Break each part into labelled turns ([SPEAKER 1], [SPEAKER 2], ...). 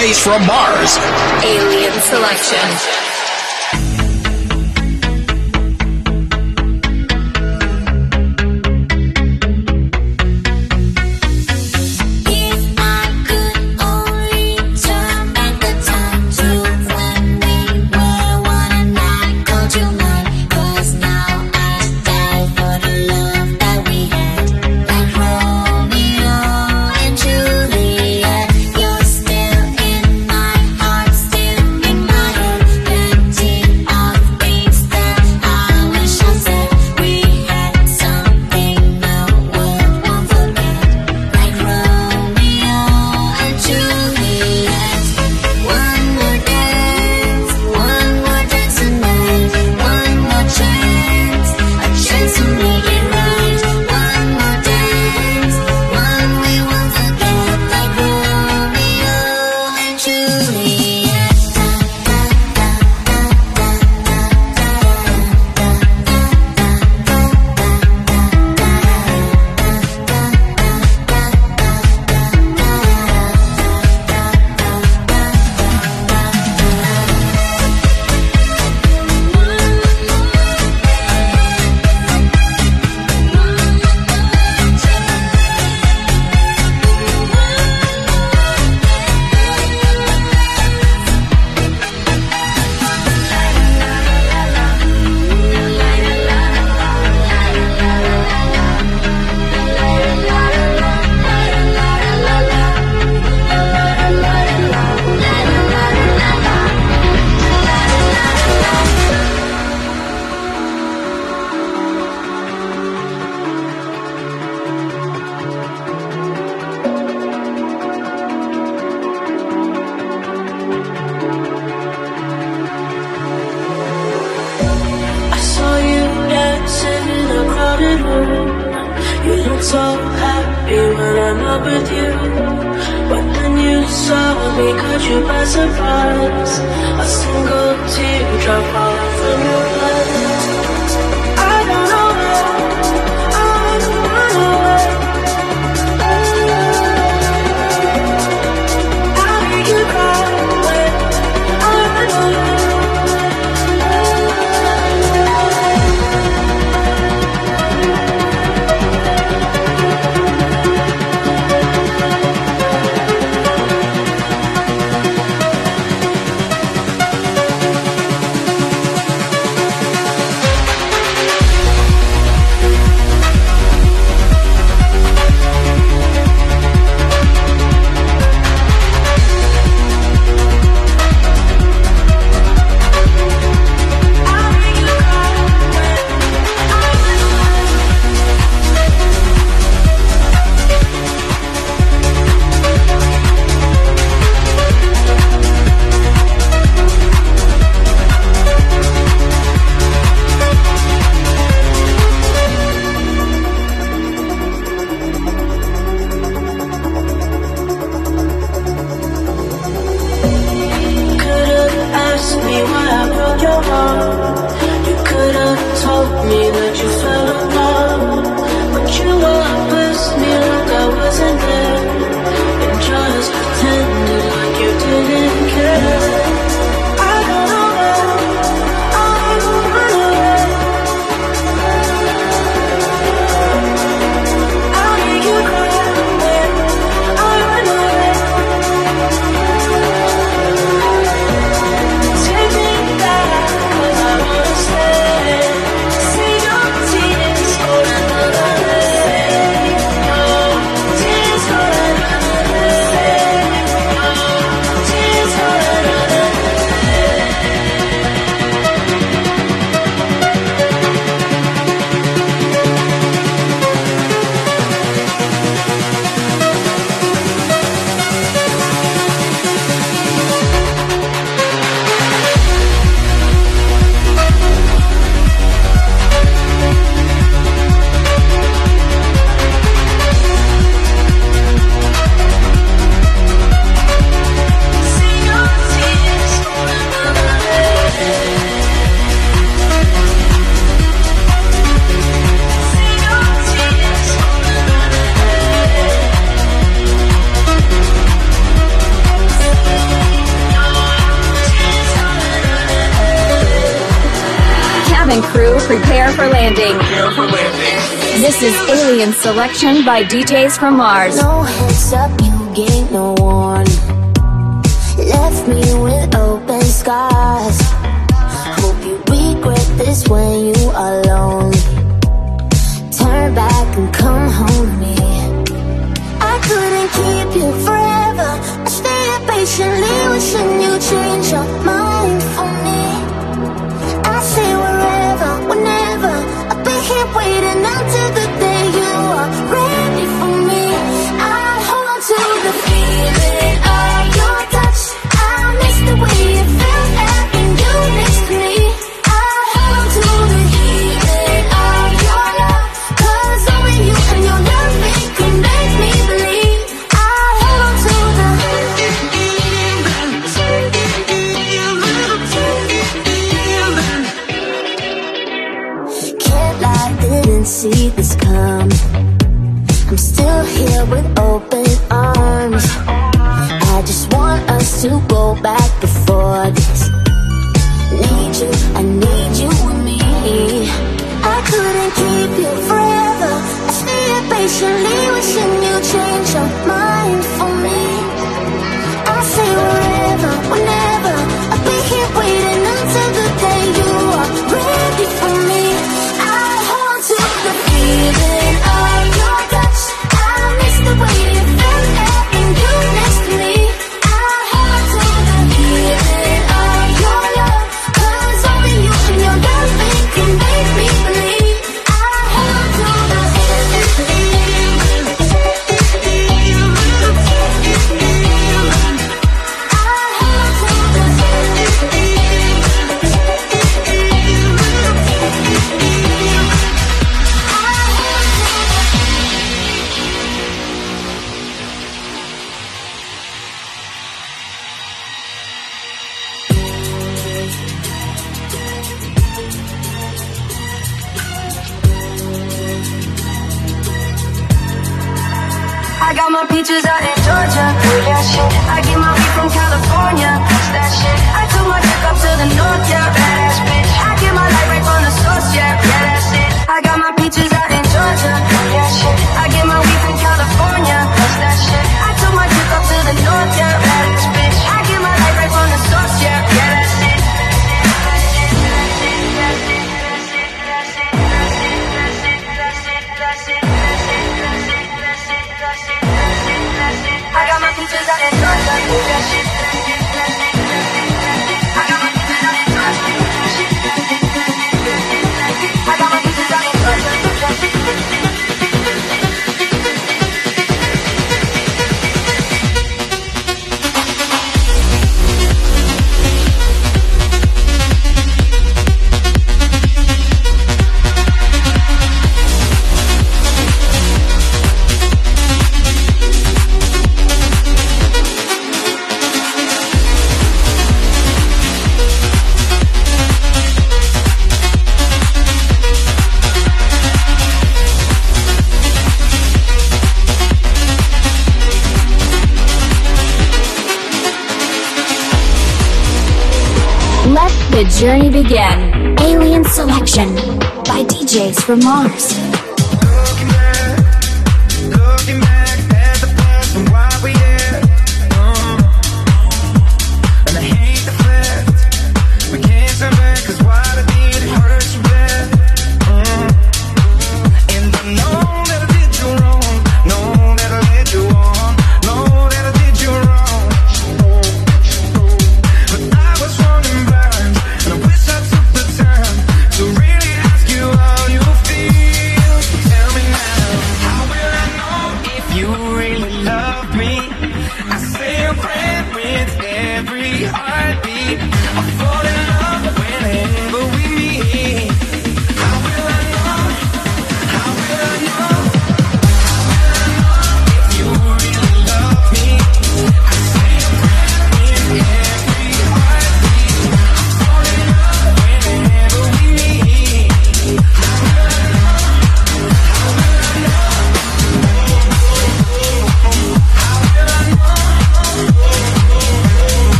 [SPEAKER 1] DJs from Mars.
[SPEAKER 2] Alien Selection.
[SPEAKER 3] selection by DJs from Mars.
[SPEAKER 2] No heads up, you gave no one. Left me with open scars. Hope you regret this when you alone. Turn back and come home to me. I couldn't keep you forever. I stayed patiently wishing you change your mind.
[SPEAKER 4] Got my peaches out in Georgia. Oh, yeah, shit. I get my weed from California. That's that shit. I took my trip up to the north, yeah. journey began. Alien Selection by DJs from Mars.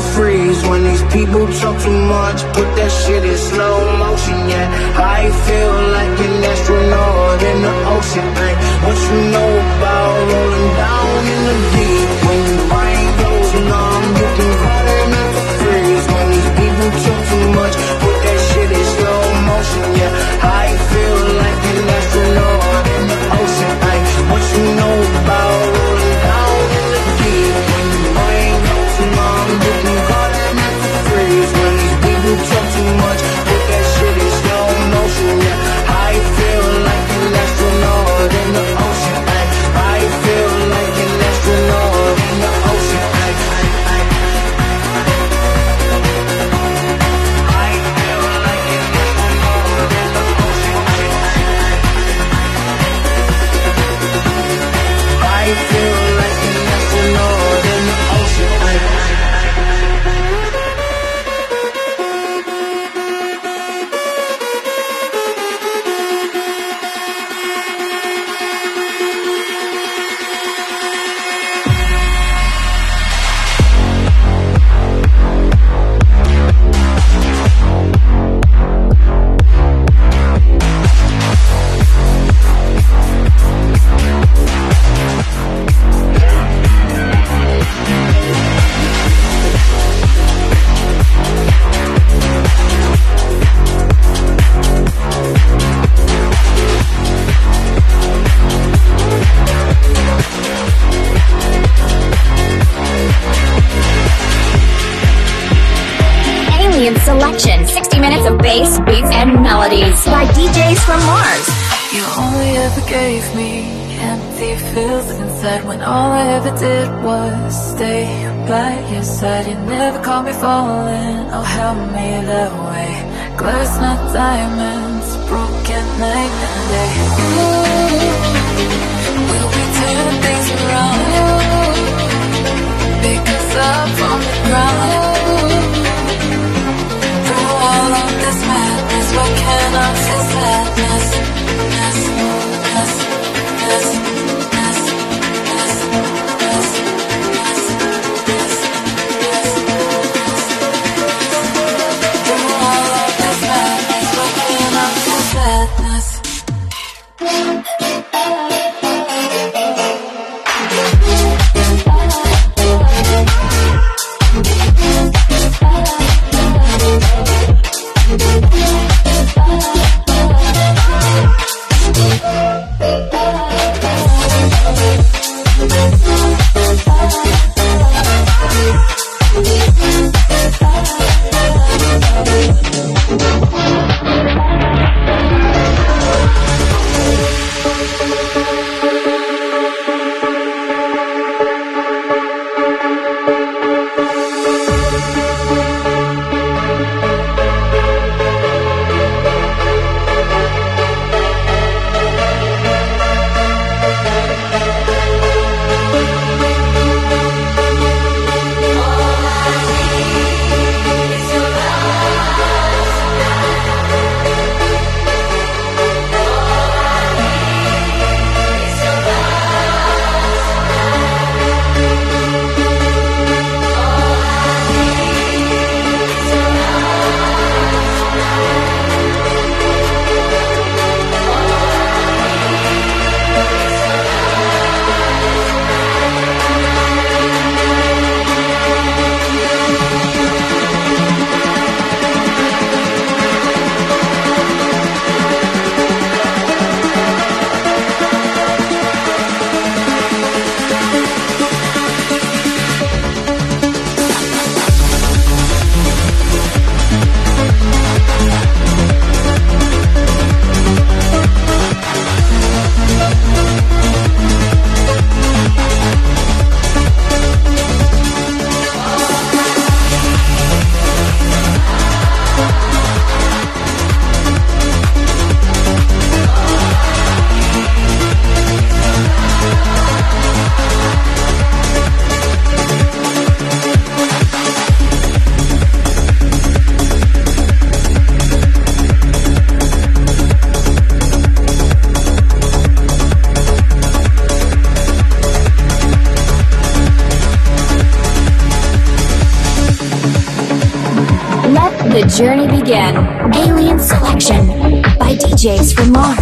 [SPEAKER 4] freeze when these people talk too much. Put that shit in slow motion, yeah. I feel like an astronaut in the ocean. Ain't what you know about rolling down in
[SPEAKER 3] the deep. melodies by DJs from Mars.
[SPEAKER 5] You only ever gave me empty fields inside when all I ever did was stay by your side. You never caught me falling oh, or held me that way. Glass, not diamonds, broken night and day. Ooh, will we turn things around? Pick us up from the ground. what cannot feel
[SPEAKER 2] sadness, sadness. Begin. Alien Selection by DJs from Mars.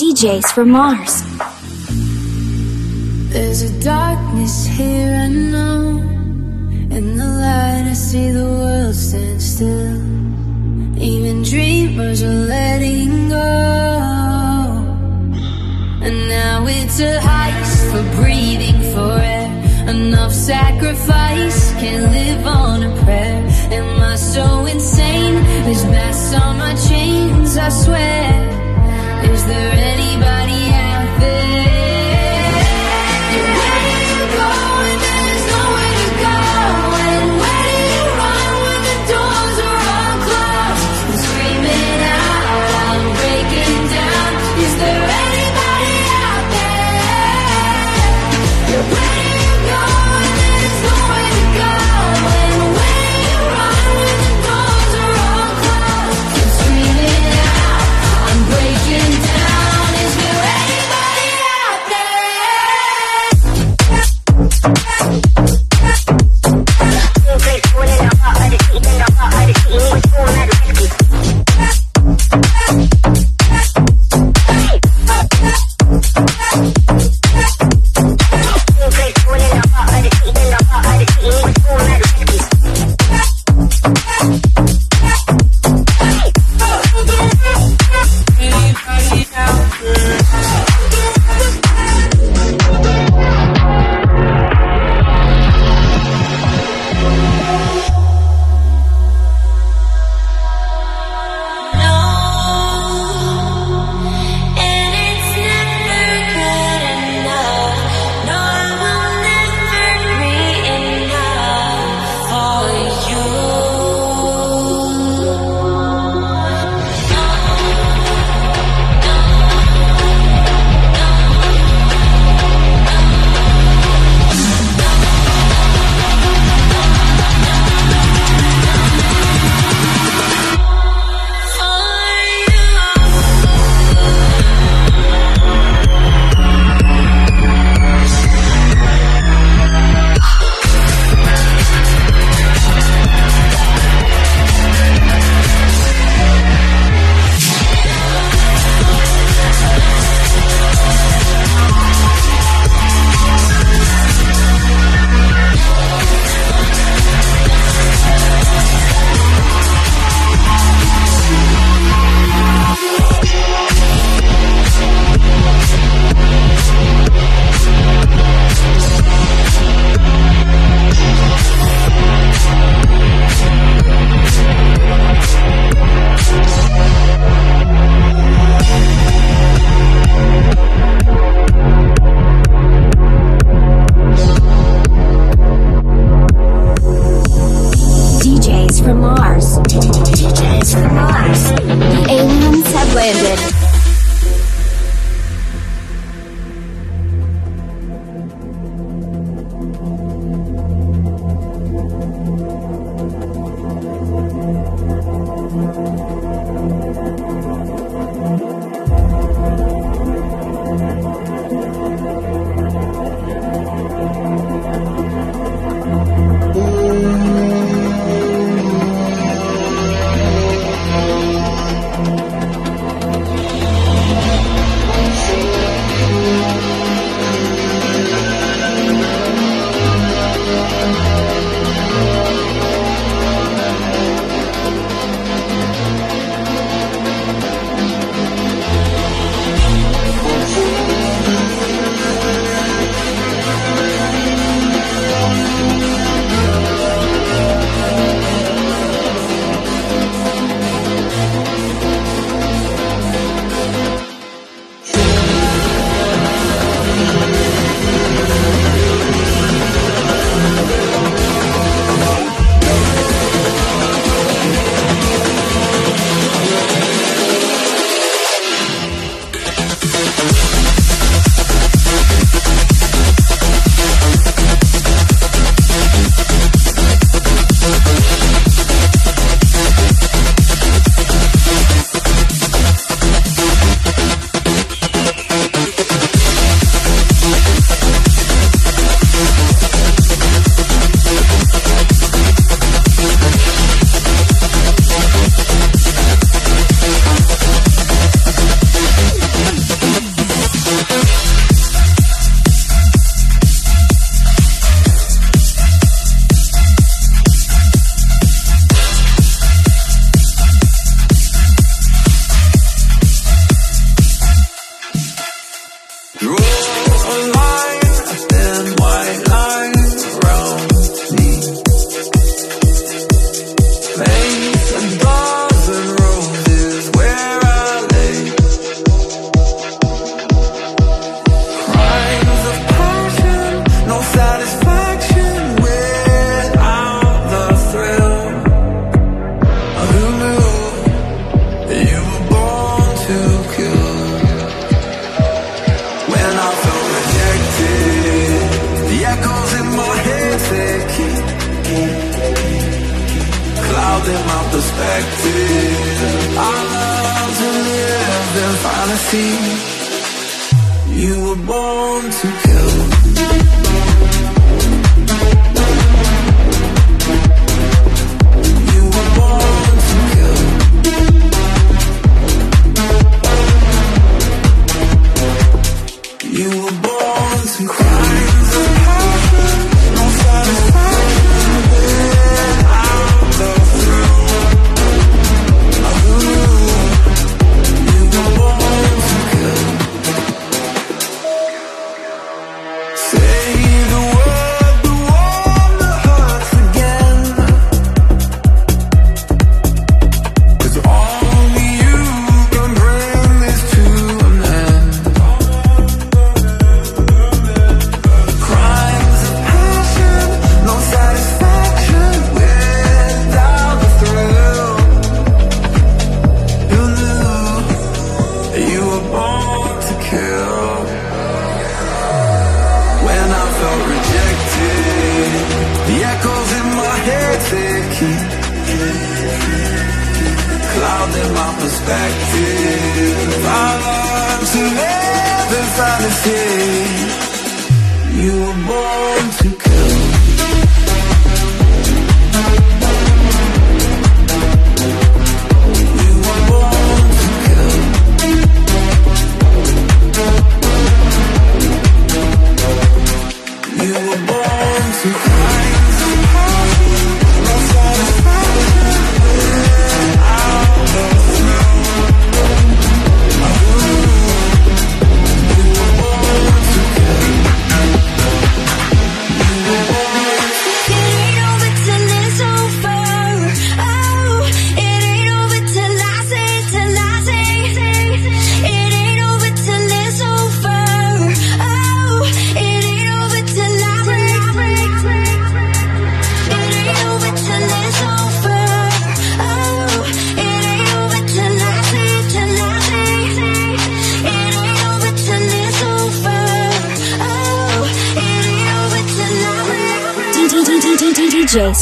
[SPEAKER 2] DJs from Mars.
[SPEAKER 6] There's a darkness here I know. In the light, I see the world stand still. Even dreamers are letting go. And now it's a heist for breathing for air. Enough sacrifice, can't live on a prayer. Am I so insane? There's bats on my chains, I swear.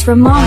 [SPEAKER 2] From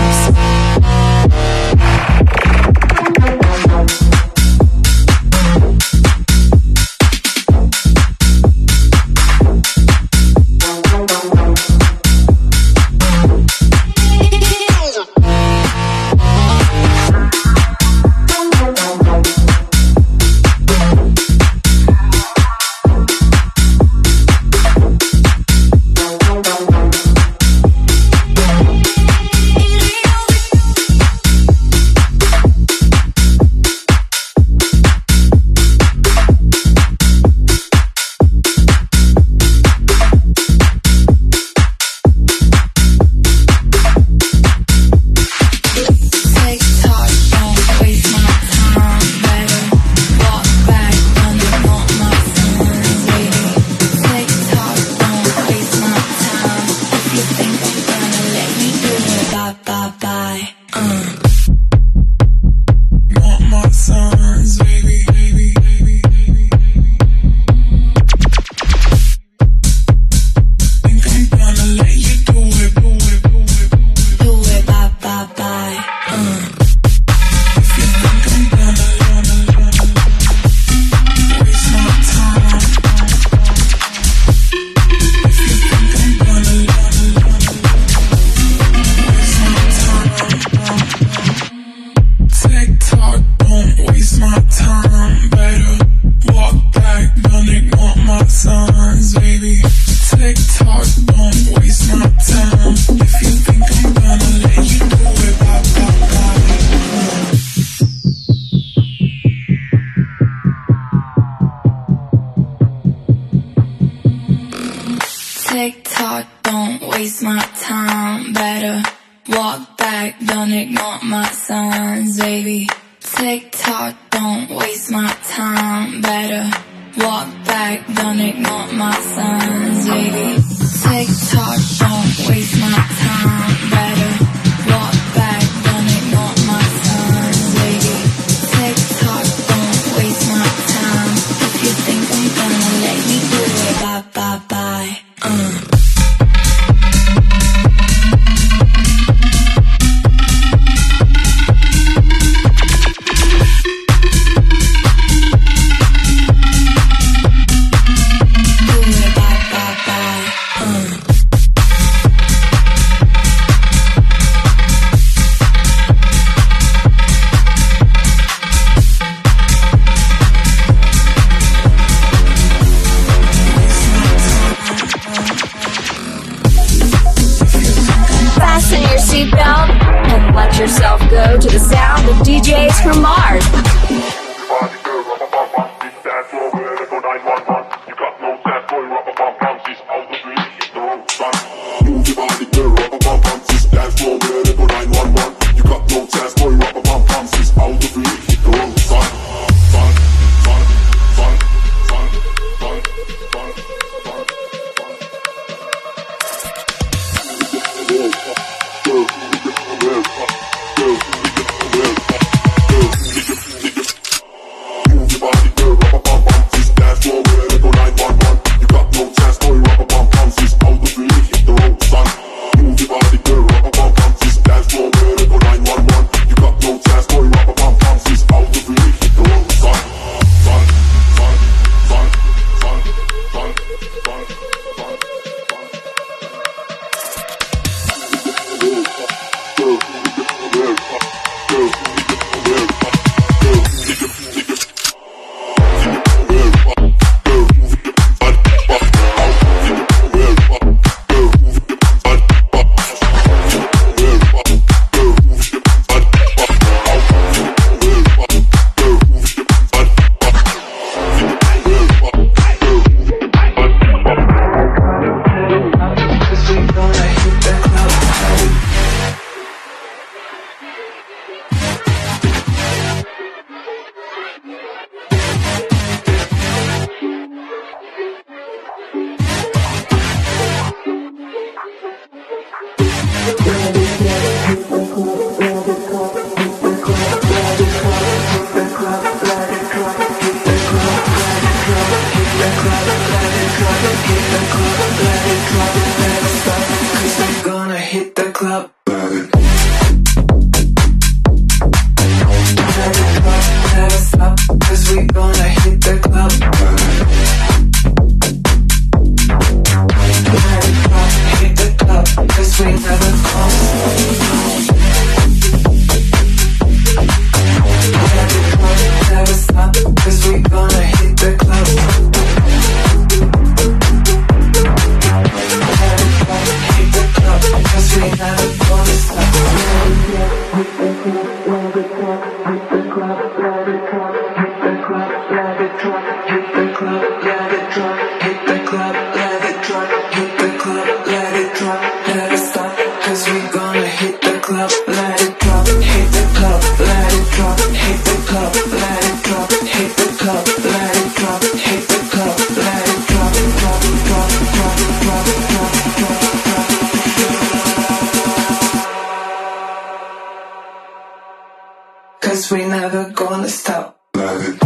[SPEAKER 5] we never gonna stop. Love it.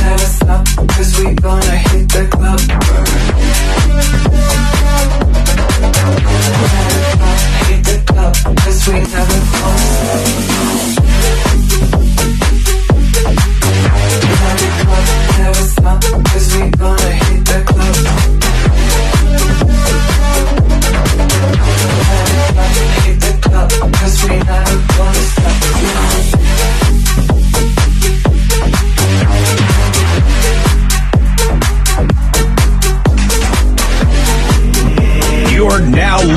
[SPEAKER 5] Never stop, cause we gonna hit the club. Hit the club, cause we never gonna stop. Never stop, cause we gonna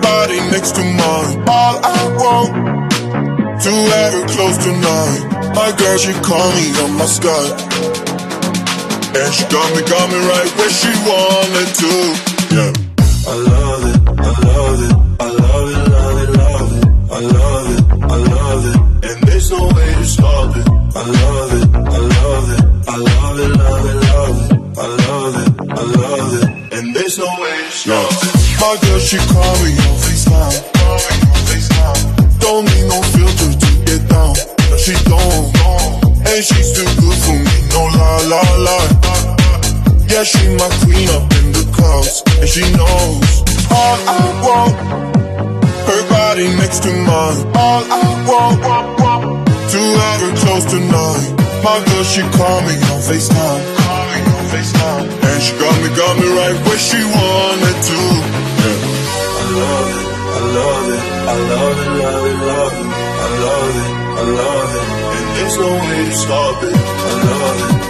[SPEAKER 7] body next to mine. All I want
[SPEAKER 8] to have her close tonight. My girl, she call me on my Skype.
[SPEAKER 9] And she got me, got me right where she wanted to. Yeah. I love it, I love it, I love it, love it, love it. I love it, I love it, and there's no way to stop it. I love it, I love it, I love it, love it, love it.
[SPEAKER 10] I love it, I love it, and there's no way to stop it. My girl, she call me la la. Yeah, she my queen up in the
[SPEAKER 11] clouds, and she knows all
[SPEAKER 2] I want. Her body next to mine, all I want. To have her close tonight, my girl, she call me on Facetime, call me on Facetime, and she got me, got me
[SPEAKER 12] right where she wanted to. Yeah. I love it, I love it, I love it, love it, love it, I love it, I love it, and there's no way to stop it. I love it.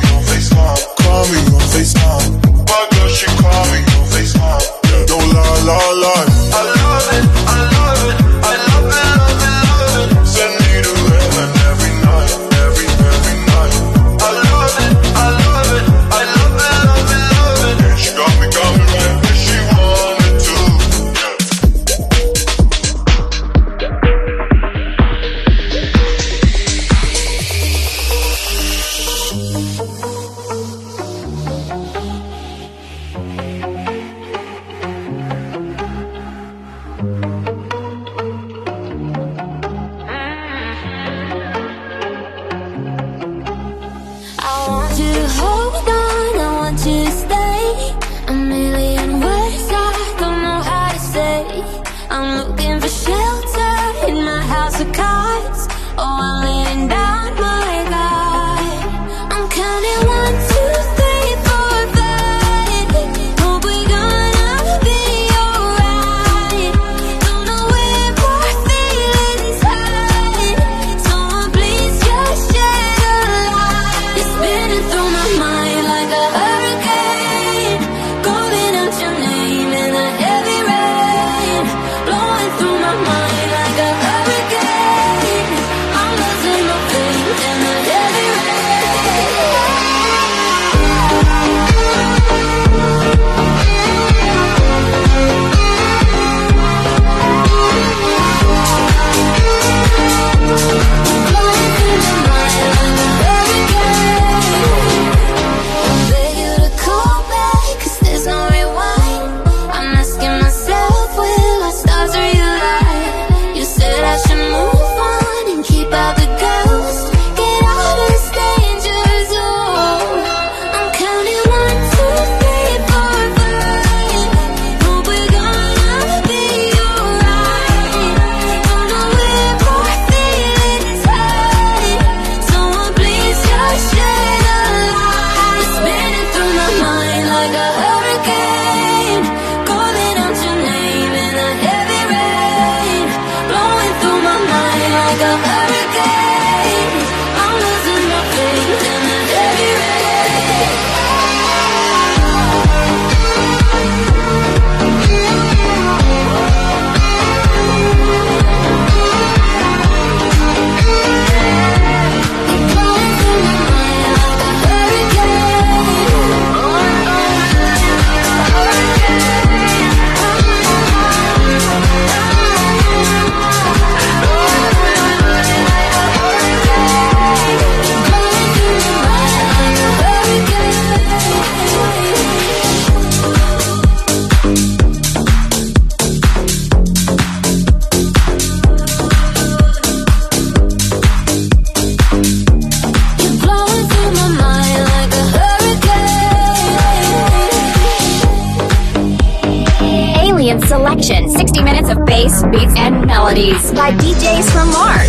[SPEAKER 12] and melodies by
[SPEAKER 4] DJs from Mars.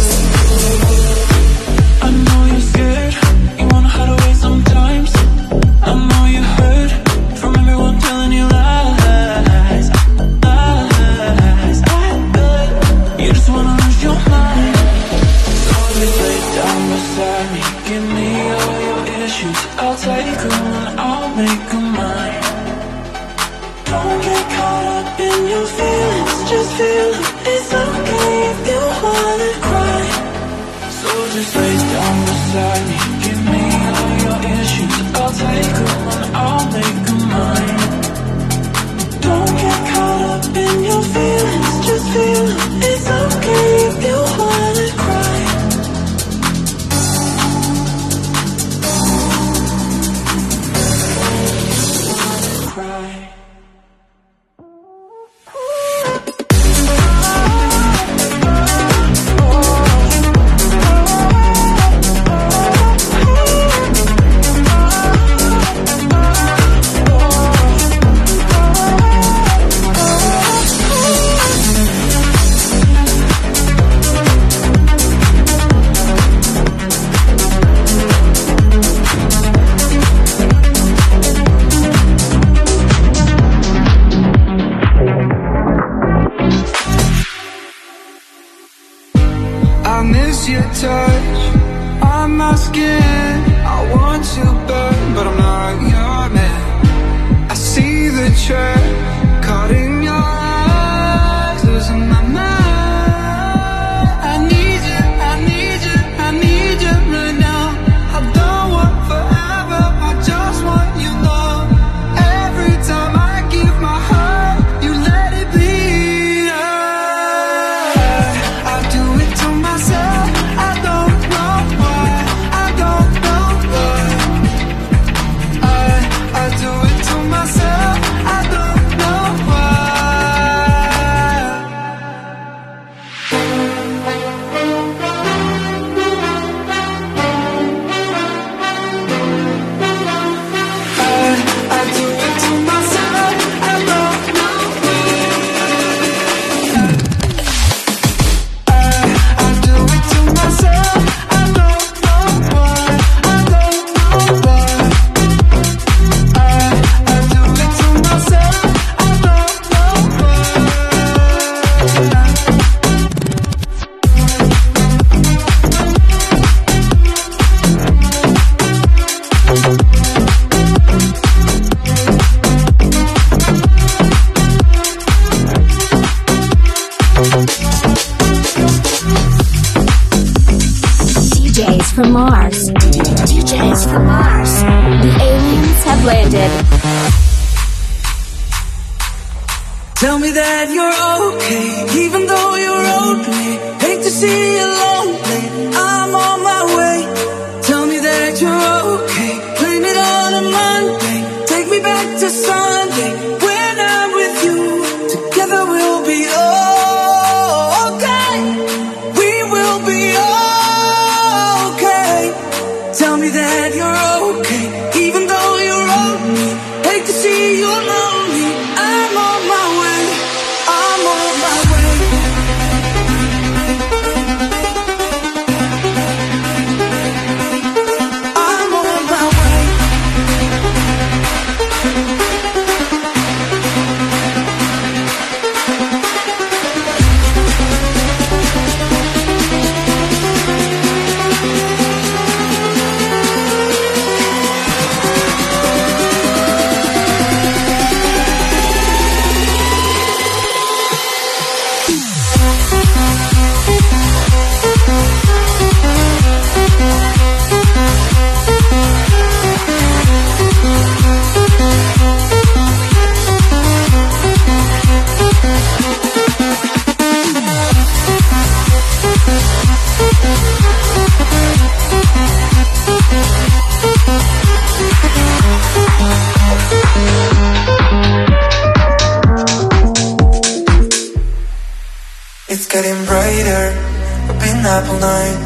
[SPEAKER 13] apple night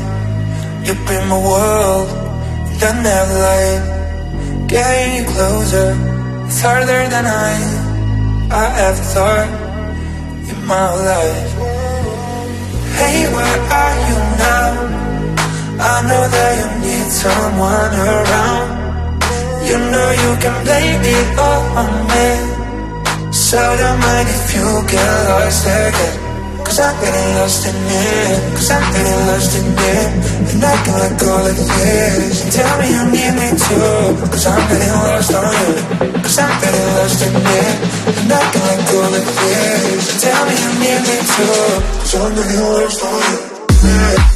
[SPEAKER 13] You've been my world And I never lied. Getting you closer It's harder than I I ever thought In my life. Hey, where are you now? I know that you need someone around. You know you can blame it all on me. So don't mind if you get lost again. Cause I'm getting lost in it. Cause I'm getting lost in it. And I can let go of this. And Tell me you need me too. Cause I'm getting lost on it Cause I'm getting lost in it. And I can let go of this. And Tell me you need me too. Cause I'm getting lost on it yeah.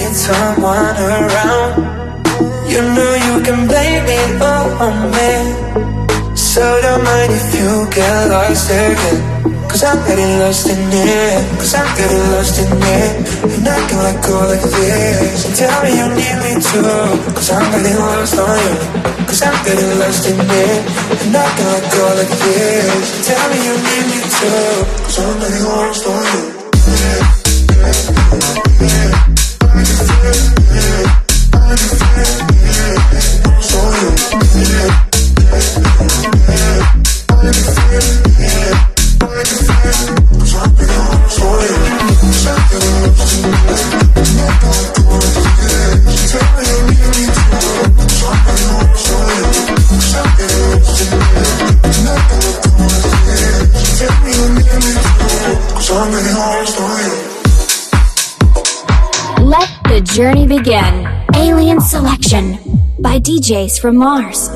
[SPEAKER 13] need someone around. You know you can blame it all on me. So don't mind if you get lost again. Cause I'm getting lost in it. Cause I'm getting lost in it. And I can let go like this. And tell me you need me too. Cause I'm getting lost on you. Cause I'm getting lost in it. And I can let go like this. And tell me you need me too. Cause I'm getting lost on you.
[SPEAKER 3] Begin. Alien Selection by DJs from Mars.